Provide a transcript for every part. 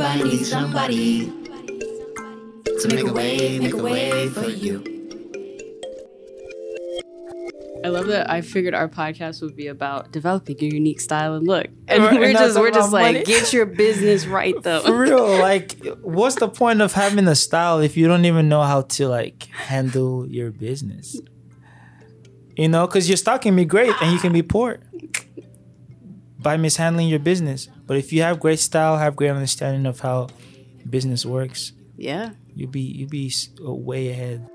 Everybody needs somebody to make a way, make a way for you. I love that I figured our podcast would be about developing your unique style and look. And Right, we're and just we're just like money. get your business right though. For though. real, like, what's the point of having a style if you don't even know how to like handle your business? You know, because your style can be great and you can be poor by mishandling your business. But if you have great style, have great understanding of how business works, Yeah. you'll be you'll be way ahead.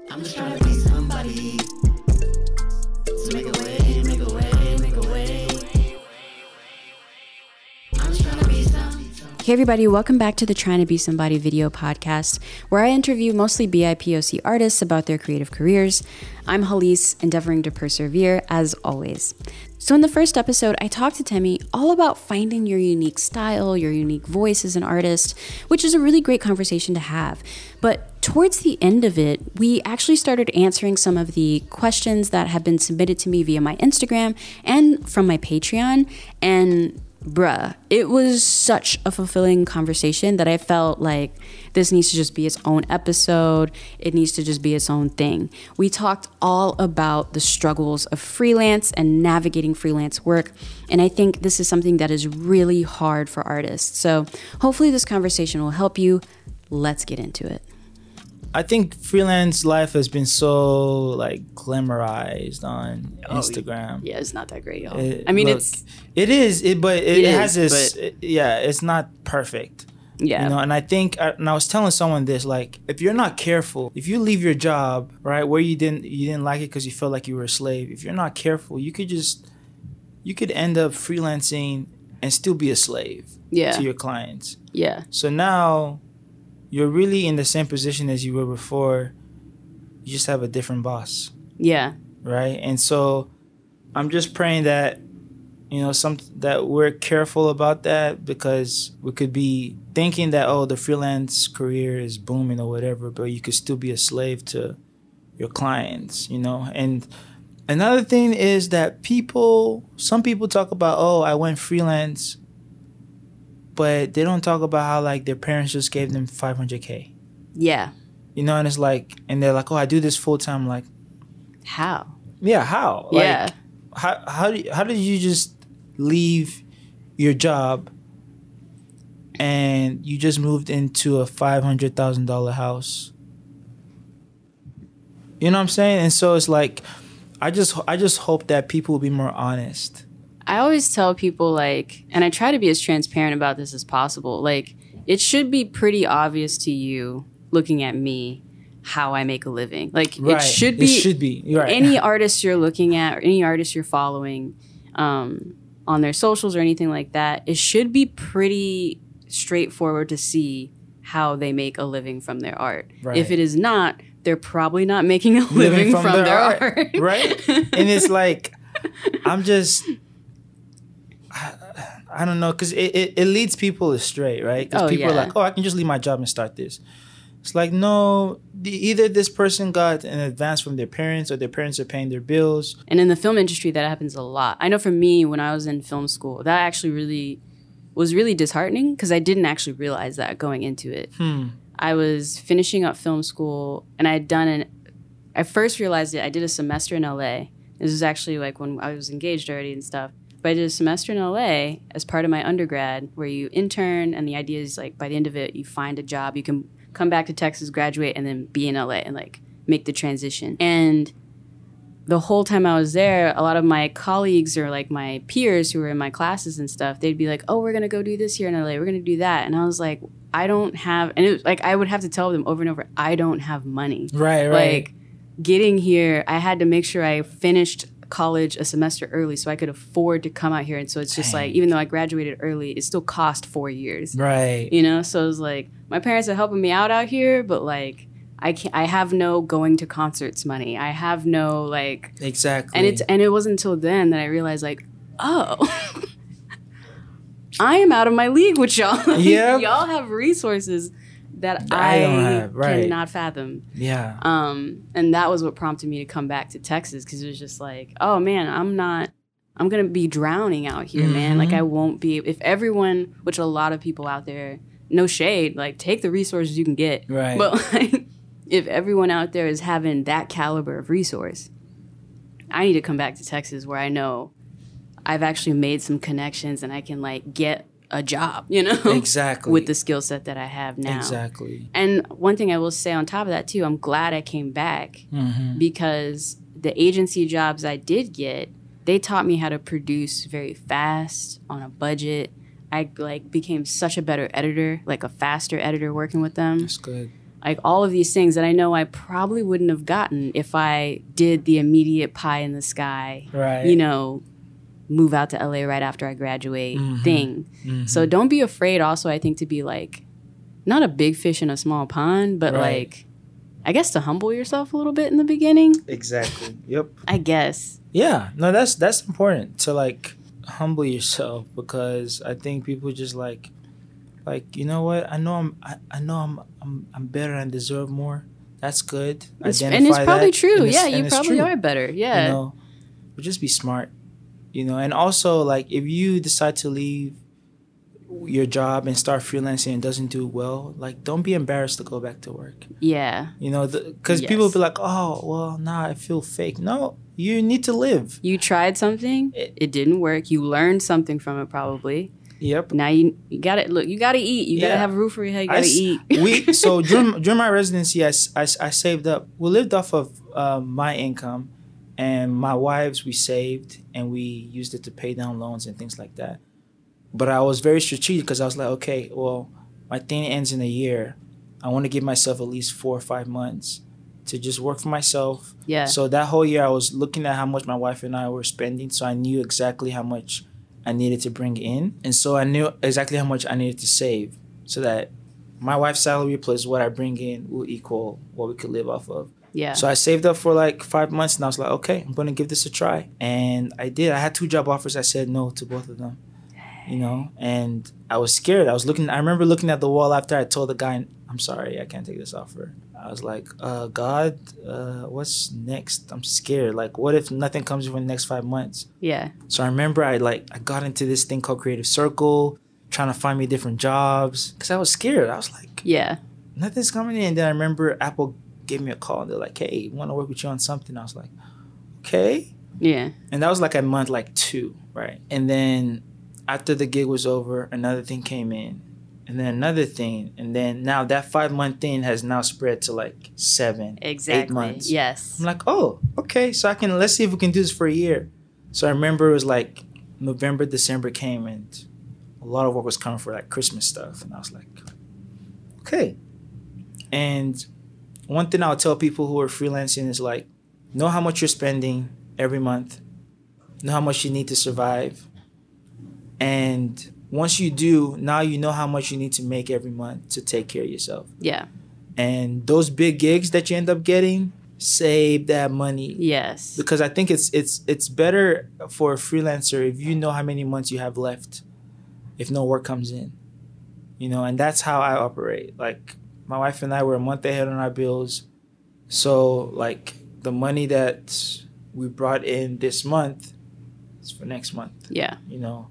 Hey everybody, welcome back to the Trying to Be Somebody video podcast, where I interview mostly BIPOC artists about their creative careers. I'm Halise, endeavoring to persevere as always. So in the first episode, I talked to Temi all about finding your unique style, your unique voice as an artist, which is a really great conversation to have. But towards the end of it, we actually started answering some of the questions that have been submitted to me via my Instagram and from my Patreon. And bruh, it was such a fulfilling conversation that I felt like this needs to just be its own episode. It needs to just be its own thing. We talked all about the struggles of freelance and navigating freelance work. And I think this is something that is really hard for artists. So hopefully, this conversation will help you. Let's get into it. I think freelance life has been so like glamorized on Instagram. Yeah, it's not that great, y'all. It- I mean, look, it's, it is, it, but it, It has is, this. it- yeah, it's not perfect. yeah. You know, and I think, uh, and I was telling someone this, like, if you're not careful, if you leave your job, right, where you didn't, you didn't like it because you felt like you were a slave. If you're not careful, you could just, you could end up freelancing and still be a slave yeah. to your clients. Yeah. So now, you're really in the same position as you were before. You just have a different boss Yeah. right? And so I'm just praying that you know some that we're careful about that because we could be thinking that oh the freelance career is booming or whatever, but you could still be a slave to your clients, you know. And another thing is that people some people talk about oh I went freelance but they don't talk about how like their parents just gave them 500k. Yeah. You know, and it's like and they're like, "Oh, I do this full time." Like, How? yeah, how? Like, yeah. how how do you, how did you just leave your job and you just moved into a five hundred thousand dollar house? You know what I'm saying? And so it's like, I just I just hope that people will be more honest. I always tell people like, and I try to be as transparent about this as possible. Like, it should be pretty obvious to you looking at me how I make a living. Like, it should be. It should be. Right. Any artist you're looking at, or any artist you're following, um, on their socials or anything like that, it should be pretty straightforward to see how they make a living from their art. Right. If it is not, they're probably not making a living, from, their, art. right? and it's like, I'm just, I don't know, because it, it, it leads people astray, right? Because Oh, people are like, oh, I can just leave my job and start this. It's like, no, the, either this person got an advance from their parents or their parents are paying their bills. And in the film industry, that happens a lot. I know for me, when I was in film school, that actually really was really disheartening because I didn't actually realize that going into it. Hmm. I was finishing up film school and I had done an, I first realized it, I did a semester in LA. This was actually like when I was engaged already and stuff. But I did a semester in LA as part of my undergrad where you intern and the idea is like by the end of it, you find a job, you can come back to Texas, graduate, and then be in LA and like make the transition. And the whole time I was there, a lot of my colleagues or like my peers who were in my classes and stuff, they'd be like, "Oh, we're gonna go do this here in LA. We're gonna do that," and I was like, "I don't have," and it was like I would have to tell them over and over, "I don't have money." Right, right. Like getting here, I had to make sure I finished college a semester early so I could afford to come out here. And so it's just like, even though I graduated early, it still cost four years. right. You know, so it was like my parents are helping me out out here, but like I can't. I have no going to concerts money. I have no like Exactly. and it's and it wasn't until then that I realized like, oh, I am out of my league with y'all. Yep. y'all have resources that I I, have, right. cannot fathom. yeah. Um, and that was what prompted me to come back to Texas because it was just like, oh man, I'm not. I'm gonna be drowning out here, man. Like Mhm. I won't be if everyone, which a lot of people out there no shade, like take the resources you can get. Right. But like, if everyone out there is having that caliber of resource, I need to come back to Texas where I know I've actually made some connections and I can like get a job, you know, Exactly. with the skill set that I have now. Exactly. And one thing I will say on top of that too, I'm glad I came back Mm-hmm. because the agency jobs I did get, they taught me how to produce very fast on a budget. I like became such a better editor, like a faster editor working with them. That's good. Like all of these things that I know I probably wouldn't have gotten if I did the immediate pie in the sky, Right. you know, move out to LA right after I graduate Mm-hmm. thing. So don't be afraid also I think to be like not a big fish in a small pond, but Right. like I guess to humble yourself a little bit in the beginning. Exactly. Yep. I guess. Yeah. No, that's that's important to like humble yourself because I think people just like like you know what I know I'm I, I know I'm I'm I'm better and deserve more. That's good. It's- and it's probably that, true. it's- Yeah, you probably true. are better. Yeah. You know, but just be smart. You know, and also like if you decide to leave your job and start freelancing and doesn't do well, like don't be embarrassed to go back to work. yeah. You know, because people be like, "Oh, well, now I feel fake." No, you need to live. You tried something, It- it didn't work. You learned something from it probably. Yep. Now you, you gotta look, you gotta eat. You gotta have a roof over your head, you gotta eat. we so during during my residency, I, I, I, saved up. We lived off of um, my income, and my wives we saved, and we used it to pay down loans and things like that. But I was very strategic because I was like, okay, well, my thing ends in a year. I want to give myself at least four or five months to just work for myself. yeah. So that whole year, I was looking at how much my wife and I were spending, so I knew exactly how much I needed to bring in, and so I knew exactly how much I needed to save, so that my wife's salary plus what I bring in will equal what we could live off of. Yeah. So I saved up for like five months, and I was like, okay, I'm gonna give this a try, and I did. I had two job offers. I said no to both of them, you know, and I was scared. I was looking. I remember looking at the wall after I told the guy, "I'm sorry, I can't take this offer." I was like, uh, God, uh, what's next? I'm scared. Like, what if nothing comes within the next five months? yeah. So I remember I like I got into this thing called Creative Circle, trying to find me different jobs because I was scared. I was like, Yeah. nothing's coming in. And then I remember Apple gave me a call. And they're like, hey, want to work with you on something. I was like, okay. Yeah. And that was like a month, like two, right? And then after the gig was over, another thing came in, and then another thing, and then now that five month thing has now spread to like seven, Exactly. eight months. Yes. I'm like, oh, okay. So I can let's see if we can do this for a year. So I remember it was like November, December came, and a lot of work was coming for like Christmas stuff, and I was like, okay. And one thing I'll tell people who are freelancing is like, know how much you're spending every month, know how much you need to survive, and once you do, now you know how much you need to make every month to take care of yourself. yeah. And those big gigs that you end up getting, save that money Yes. because I think it's it's it's better for a freelancer if you know how many months you have left if no work comes in. You know, and that's how I operate. Like my wife and I were a month ahead on our bills. So like the money that we brought in this month is for next month, Yeah. you know.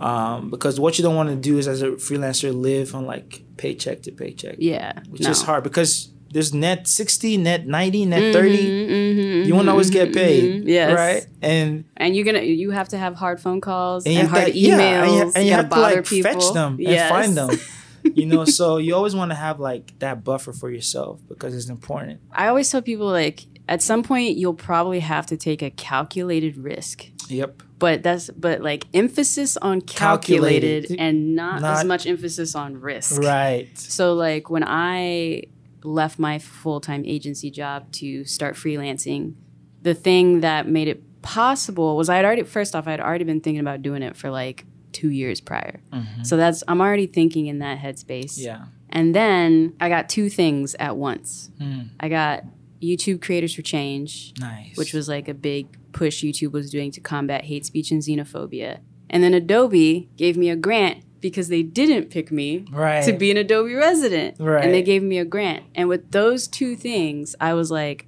Um, because what you don't want to do is as a freelancer live on like paycheck to paycheck Yeah. which No. is hard because there's net 60 net 90 net 30 Mhm, mhm, you won't always get mhm, paid mhm. Yes. right and And you're gonna you have to have hard phone calls and and, you hard to, emails. yeah, and you, and you gotta have to like people. fetch them Yes. and find them you know so you always want to have like that buffer for yourself because it's important I always tell people like at some point you'll probably have to take a calculated risk. yep But that's but like emphasis on calculated, Calculated. and not, as much emphasis on risk. right So like when I left my full-time agency job to start freelancing, the thing that made it possible was I had already first off I had already been thinking about doing it for like 2 years prior. So that's I'm already thinking in that headspace. yeah And then I got two things at once. Mm. I got YouTube Creators for Change, nice which was like a big push YouTube was doing to combat hate speech and xenophobia. And then Adobe gave me a grant because they didn't pick me right to be an Adobe resident. Right. And they gave me a grant. And with those two things, I was like,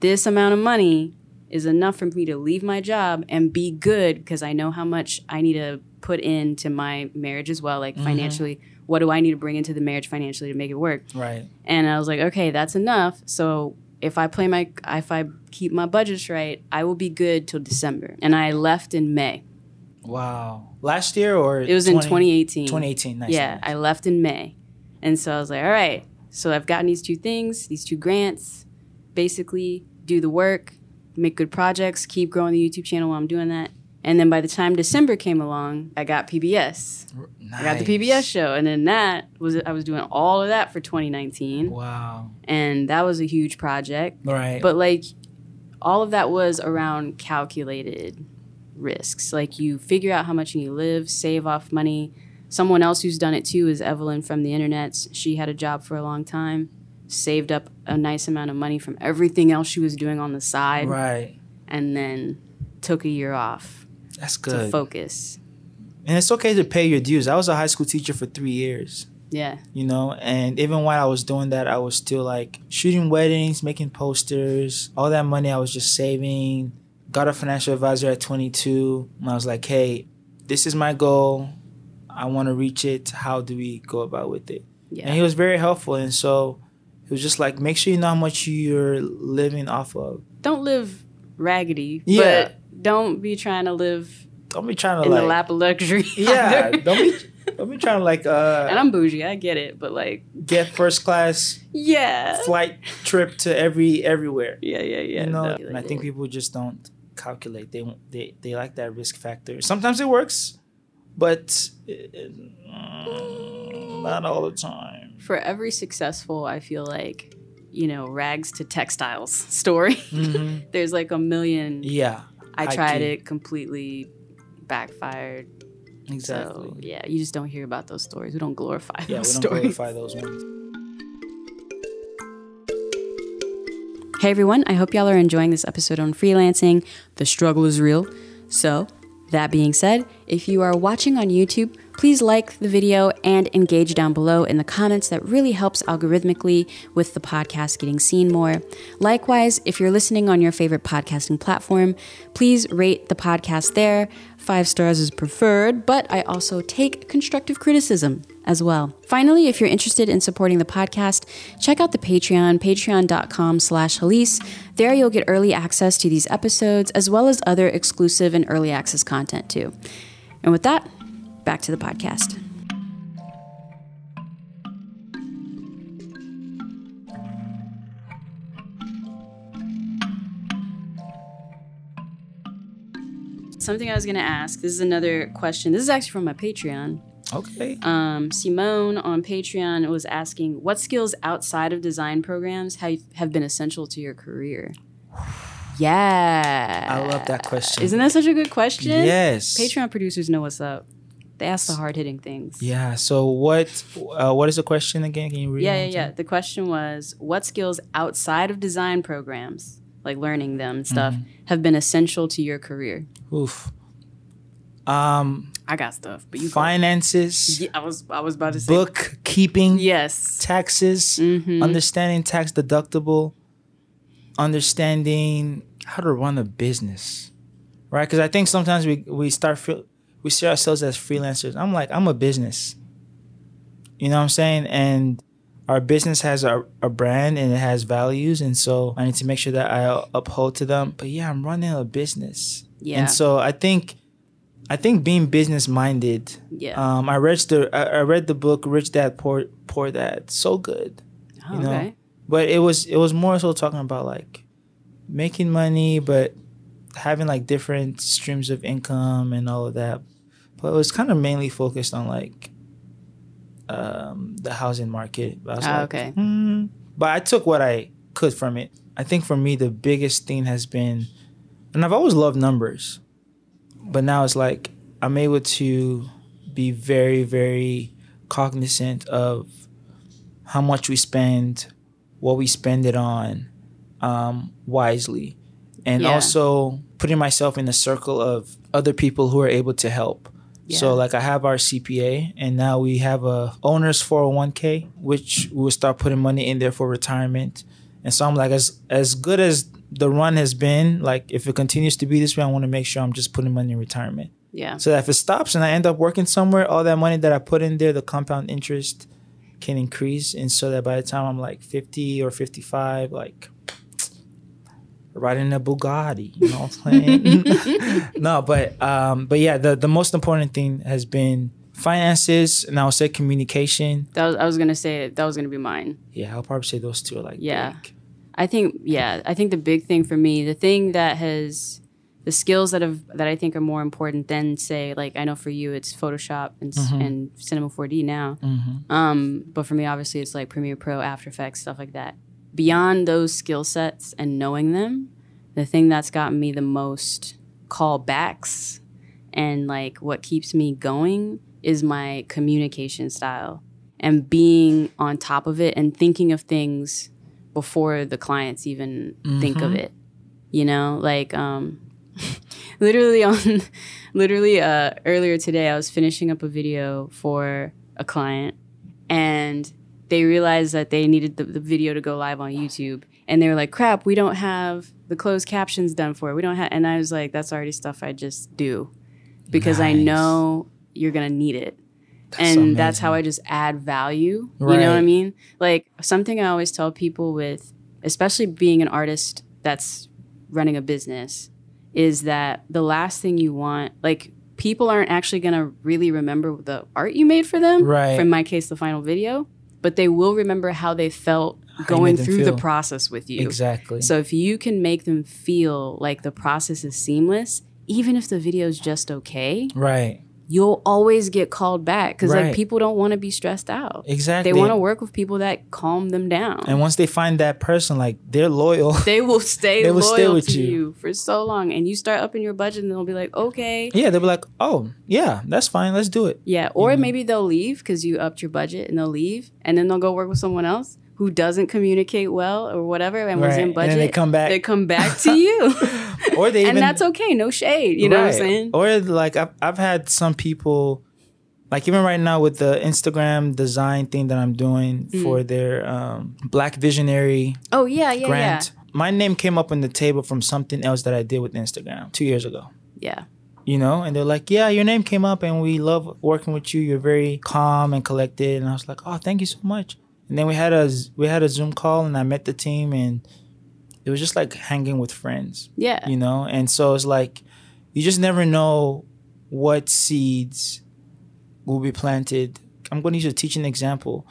this amount of money is enough for me to leave my job and be good because I know how much I need to put into my marriage as well, like mm-hmm. financially. What do I need to bring into the marriage financially to make it work? Right. And I was like, okay, that's enough. So if I play my, if I keep my budgets right, I will be good till December. And I left in May. Wow. Last year or It was in 2018. 2018. Nice. yeah. I left in May. And so I was like, all right, so I've gotten these two things, these two grants, basically do the work, make good projects, keep growing the YouTube channel while I'm doing that. And then by the time December came along, I got PBS. I got the PBS show. And then that was, I was doing all of that for 2019. Wow. And that was a huge project. Right. But like all of that was around calculated risks. Like you figure out how much you live, save off money. Someone else who's done it too is Evelyn from the internet. She had a job for a long time, saved up a nice amount of money from everything else she was doing on the side, right. and then took a year off That's to good. focus. and it's okay to pay your dues. I was a high school teacher for three years. Yeah. you know and even while i was doing that i was still like shooting weddings making posters all that money i was just saving got a financial advisor at 22 and i was like hey this is my goal i want to reach it how do we go about with it Yeah. and he was very helpful and so he was just like make sure you know how much you're living off of Don't live raggedy, Yeah. but don't be trying to live don't be trying to in like the lap of luxury. yeah don't be don't be trying to like uh and I'm bougie, I get it, but like, get first class yeah. flight trip to every everywhere Yeah, yeah, yeah. you know no. and i think people just don't calculate they they they like that risk factor sometimes it works but uh, not all the time for every successful, I feel like, you know, rags to textiles story, Mhm. there's like a million. yeah I tried it, completely backfired. exactly So yeah, you just don't hear about those stories. We don't glorify those ones. yeah we don't stories. glorify those ones Hey everyone, I hope y'all are enjoying this episode on freelancing. The struggle is real. So, that being said, if you are watching on YouTube, please like the video and engage down below in the comments. That really helps algorithmically with the podcast getting seen more. Likewise, if you're listening on your favorite podcasting platform, please rate the podcast there. Five stars is preferred, but I also take constructive criticism as well. Finally, if you're interested in supporting the podcast, check out the Patreon, patreon.com slash Halise. There you'll get early access to these episodes, as well as other exclusive and early access content too. And with that, back to the podcast. Something I was going to ask. This is another question. This is actually from my Patreon. okay Um, Simone on Patreon was asking, what skills outside of design programs have, have been essential to your career? Yeah. i love that question Isn't that such a good question? yes Patreon producers know what's up. They ask the hard hitting things. yeah so what uh, what is the question again can you read Yeah, yeah, yeah. The question was, what skills outside of design programs, like learning them and stuff, Mm-hmm. have been essential to your career? oof um I got stuff, but you finances Yeah, I was I was about to say bookkeeping yes. taxes, Mhm. understanding tax deductible, understanding how to run a business, right? Because I think sometimes we we start feel, we see ourselves as freelancers. I'm like I'm a business, you know what I'm saying? And our business has a, a brand and it has values, and so I need to make sure that I uphold to them. But yeah, I'm running a business, Yeah. and so I think. I think being business minded Yeah. um, I read the I I read the book Rich Dad Poor Poor Dad. So good, Oh, you know. okay. but it was it was more so talking about like making money, but having like different streams of income and all of that. But it was kind of mainly focused on like um, the housing market. But I was Ah, like, okay. hmm. But I took what I could from it. I think for me the biggest thing has been, and I've always loved numbers, but now it's like I'm able to be very very cognizant of how much we spend, what we spend it on, um, wisely, and Yeah. also putting myself in a circle of other people who are able to help. So like I have our CPA and now we have a owner's 401k which we will start putting money in there for retirement And so I'm like, as as good as the run has been, like if it continues to be this way, I want to make sure I'm just putting money in retirement. Yeah. So that if it stops and I end up working somewhere, all that money that I put in there, the compound interest can increase. And so that by the time I'm like 50 or 55, like riding a Bugatti, you know what I'm saying? no, but um, but yeah, the, the most important thing has been finances and I'll say communication. That was, I was gonna say that was gonna be mine. Yeah, I'll probably say those two are like Yeah. big. I think yeah, I think the big thing for me, the thing that has the skills that have that I think are more important than say like I know for you it's Photoshop and s and Cinema 4D now. Um, but for me obviously it's like Premiere Pro, After Effects, stuff like that. Beyond those skill sets and knowing them, the thing that's gotten me the most callbacks and like what keeps me going is my communication style and being on top of it and thinking of things before the clients even think of it you know? Like um literally on literally uh earlier today i was finishing up a video for a client and they realized that they needed the, the video to go live on youtube and they were like crap we don't have the closed captions done for it we don't have and i was like that's already stuff i just do because i know you're gonna need it and that's how I just add value. You know what I mean? Like something I always tell people with, especially being an artist that's running a business, is that the last thing you want, like people aren't actually gonna really remember the art you made for them. Right. In my case, the final video, but they will remember how they felt going through the process with you. Exactly. So if you can make them feel like the process is seamless, even if the video is just okay, right. You'll always get called back because like people don't want to be stressed out. Exactly. They want to work with people that calm them down. And once they find that person, like they're loyal. they will stay They will loyal stay with to you. you. for so long, and you start upping your budget, and they'll be like, "Okay, yeah, they'll be like, oh, yeah, that's fine. Let's do it. yeah." Or maybe they'll leave because you upped your budget, and they'll leave, and then they'll go work with someone else who doesn't communicate well or whatever, and was in budget. then they come back. They come back to you, Or they even and that's okay. No shade. You know what I'm saying? Or like I've I've had some people like even right now with the Instagram design thing that I'm doing Mm. for their um, Black Visionary Oh yeah, yeah, grant. My name came up on the table from something else that I did with Instagram two years ago. yeah, yeah. You know, and they're like, "Yeah, your name came up, and we love working with you. You're very calm and collected." And I was like, "Oh, thank you so much." And then we had a we had a Zoom call, and I met the team, and it was just like hanging with friends Yeah. you know? And so it's like you just never know what seeds will be planted. I'm going to use a teaching example.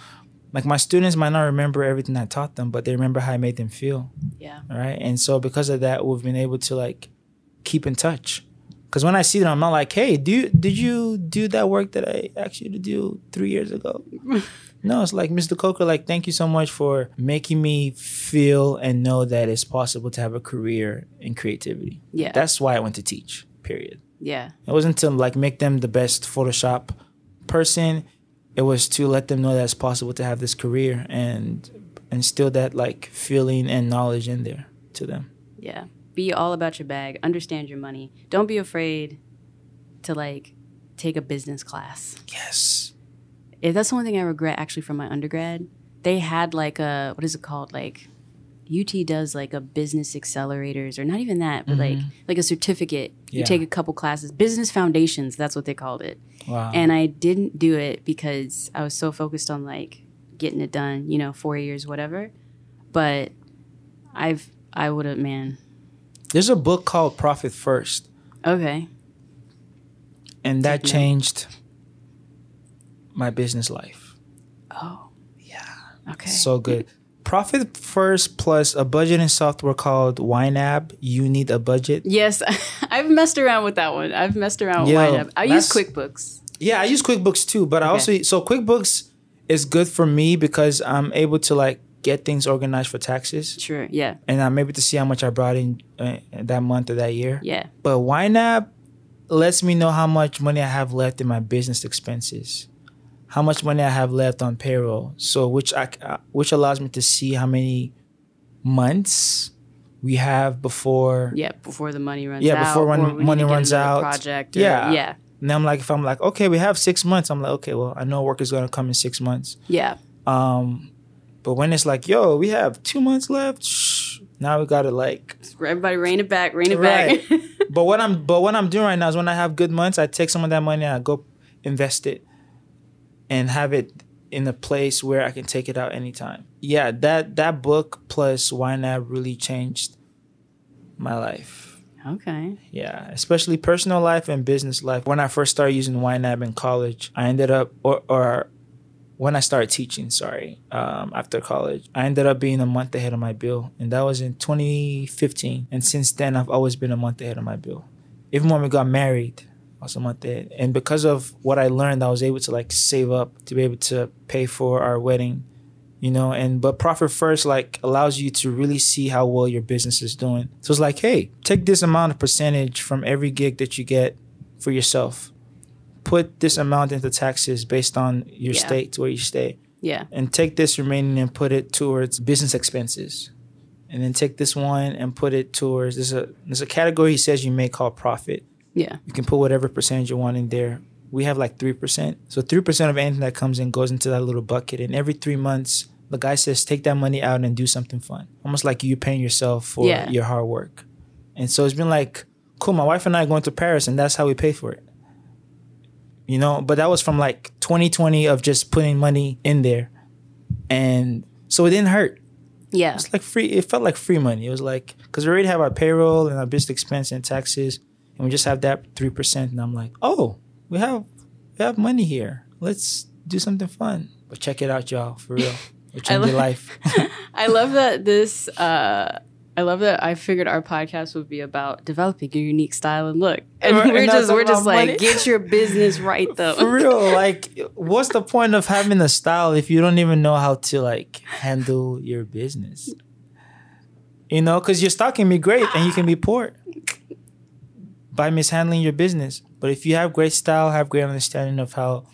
Like my students might not remember everything i taught them but they remember how i made them feel. Yeah. all right? And so because of that we've been able to like keep in touch because when i see them i'm not like hey do you, did you do that work that i asked you to do three years ago no it's like mr coker like thank you so much for making me feel and know that it's possible to have a career in creativity Yeah. that's why i went to teach period Yeah. it wasn't to like make them the best photoshop person it was to let them know that it's possible to have this career and instill that like feeling and knowledge in there to them Yeah. Be all about your bag. Understand your money. Don't be afraid to like take a business class. yes If that's the only thing I regret actually from my undergrad. They had like a what is it called? Like UT does like a business accelerators or not even that, but like mm-hmm. like a certificate. You take a couple classes, business foundations, that's what they called it. wow And I didn't do it because I was so focused on like getting it done, you know, 4 years whatever. But I've I would have man. There's a book called profit first Okay. and that changed my business life Oh. yeah Okay. so good profit first plus a budgeting software called YNAB you need a budget yes, I've messed around with that one. I've messed around with Yo, YNAB. I use QuickBooks. Yeah, I use QuickBooks too, but I also so QuickBooks is good for me because I'm able to like get things organized for taxes, Sure. Yeah. and I'm able to see how much I brought in uh, that month or that year. Yeah. But YNAB lets me know how much money I have left in my business expenses, how much money I have left on payroll. So which I uh, which allows me to see how many months we have before. Yeah. Before the money runs out. Yeah, before when or need money runs out. Project. Or, Yeah. Yeah. And I'm like, if I'm like, okay, we have six months. I'm like, okay, well, I know work is gonna come in six months. Yeah. Um, But when it's like, yo, we have two months left, shh, now we gotta like Everybody rein it back, rein it Right. back. but what I'm but what I'm doing right now is when I have good months, I take some of that money and I go invest it and have it in a place where I can take it out anytime. Yeah, that that book plus YNAB really changed my life. okay. Yeah, especially personal life and business life. When I first started using YNAB in college, I ended up or or when I started teaching, sorry, um, after college, I ended up being a month ahead of my bill, and that was in 2015. And since then, I've always been a month ahead of my bill. Even when we got married, I was a month ahead. And because of what I learned, I was able to like save up to be able to pay for our wedding, you know. And but Profit First like allows you to really see how well your business is doing. So it's like, hey, take this amount of percentage from every gig that you get for yourself. Put this amount into taxes based on your Yeah. state where you stay Yeah. and take this remaining and put it towards business expenses. And then take this one and put it towards there's a there's a category he says you may call profit. Yeah. You can put whatever percentage you want in there. We have like three percent. So three percent of anything that comes in goes into that little bucket. And every three months, the guy says take that money out and do something fun. Almost like you paying yourself for Yeah. your hard work. And so it's been like, cool, my wife and I are going to Paris and that's how we pay for it. You know, but that was from like 2020 of just putting money in there. And so it didn't hurt. Yeah. It's like free. It felt like free money. It was like because we already have our payroll and our business expense and taxes, and we just have that three percent. And I'm like, oh, we have we have money here. Let's do something fun. But check it out, y'all. For real, it'll change your life. I love that this uh I love that I figured our podcast would be about developing your unique style and look. And we're and just we're just like money. get your business right though. For real, like, what's the point of having a style if you don't even know how to like handle your business? You know, because your style can be great and you can be poor by mishandling your business. But if you have great style, have great understanding of how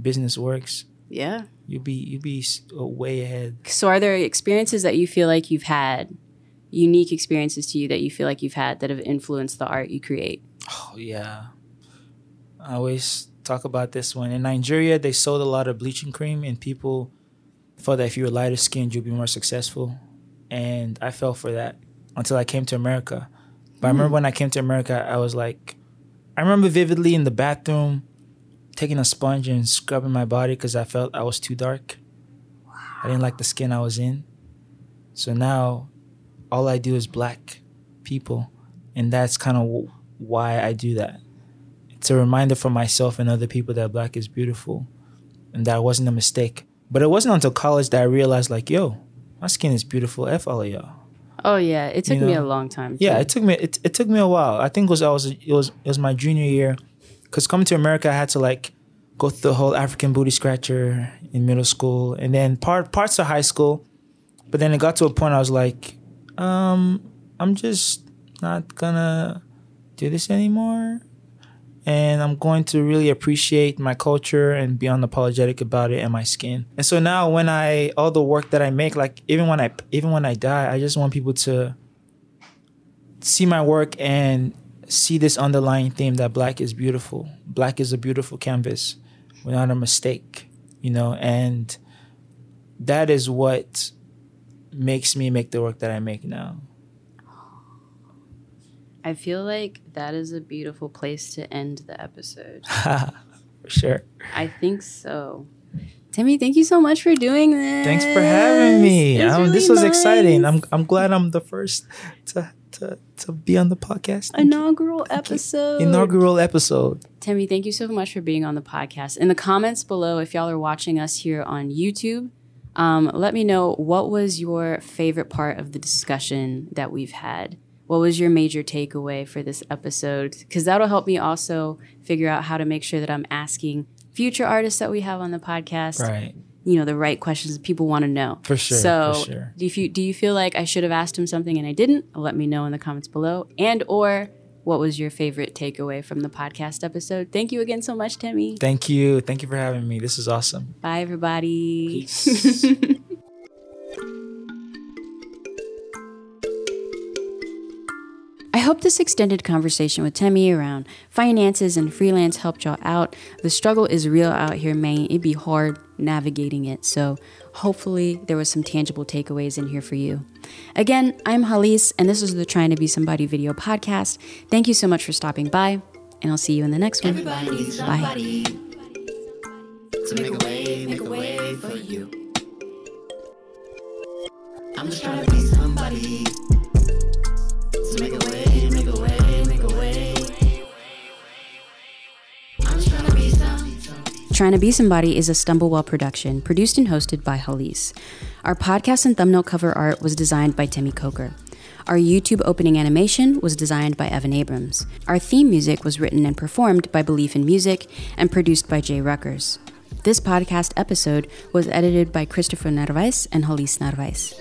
business works, yeah. you'll be you'll be way ahead. So are there experiences that you feel like you've had unique experiences to you that you feel like you've had that have influenced the art you create? Oh yeah, I always talk about this one. In Nigeria, they sold a lot of bleaching cream, and people thought that if you were lighter skinned, you'd be more successful. And I fell for that until I came to America. But I remember hmm. when I came to America, I was like, I remember vividly in the bathroom taking a sponge and scrubbing my body because I felt I was too dark. Wow. I didn't like the skin I was in. So now all I do is black people. And that's kind of w- why I do that. It's a reminder for myself and other people that black is beautiful and that wasn't a mistake. But it wasn't until college that I realized, like, yo, my skin is beautiful. F all of y'all. Oh yeah, it took You me a long time. Yeah, it took me it, it took me a while. I think it was I was it was it was my junior year, because coming to America, I had to like go through the whole African booty scratcher in middle school, and then part parts of high school. But then it got to a point I was like, um, I'm just not gonna do this anymore, and I'm going to really appreciate my culture and be unapologetic about it and my skin. And so now, when I all the work that I make, like even when I even when I die, I just want people to see my work and see this underlying theme that black is beautiful. Black is a beautiful canvas without a mistake, you know, and that is what makes me make the work that I make now. I feel like that is a beautiful place to end the episode. For sure. I think so. Temi, thank you so much for doing this. Thanks for having me. It's Um, this really was exciting. I'm I'm glad I'm the first to to, to be on the podcast. Thank you. inaugural episode. Inaugural episode. Temi, thank you so much for being on the podcast. In the comments below, if y'all are watching us here on YouTube, um, let me know what was your favorite part of the discussion that we've had. What was your major takeaway for this episode? Because that'll help me also figure out how to make sure that I'm asking future artists that we have on the podcast, Right. you know, the right questions that people want to know. For sure, So, for sure. do you do you feel like I should have asked him something and I didn't? Let me know in the comments below. And or what was your favorite takeaway from the podcast episode? Thank you again so much, Temi. Thank you. Thank you for having me. This is awesome. Bye, everybody. Peace. I hope this extended conversation with Temi around finances and freelance helped y'all out. The struggle is real out here, man. It'd be hard navigating it. So hopefully there was some tangible takeaways in here for you. Again, I'm Halis, and this is the Trying to Be Somebody video podcast. Thank you so much for stopping by, and I'll see you in the next one. Everybody needs Bye. to make a way, make a way for you. I'm just trying to be somebody to make a way, make a way, Trying to Be Somebody is a Stumblewell production, produced and hosted by Halis. Our podcast and thumbnail cover art was designed by Temi Coker. Our YouTube opening animation was designed by Evan Abrams. Our theme music was written and performed by Belief in Music and produced by Jay Ruckers. This podcast episode was edited by Christopher Narvaez and Halis Narvaez.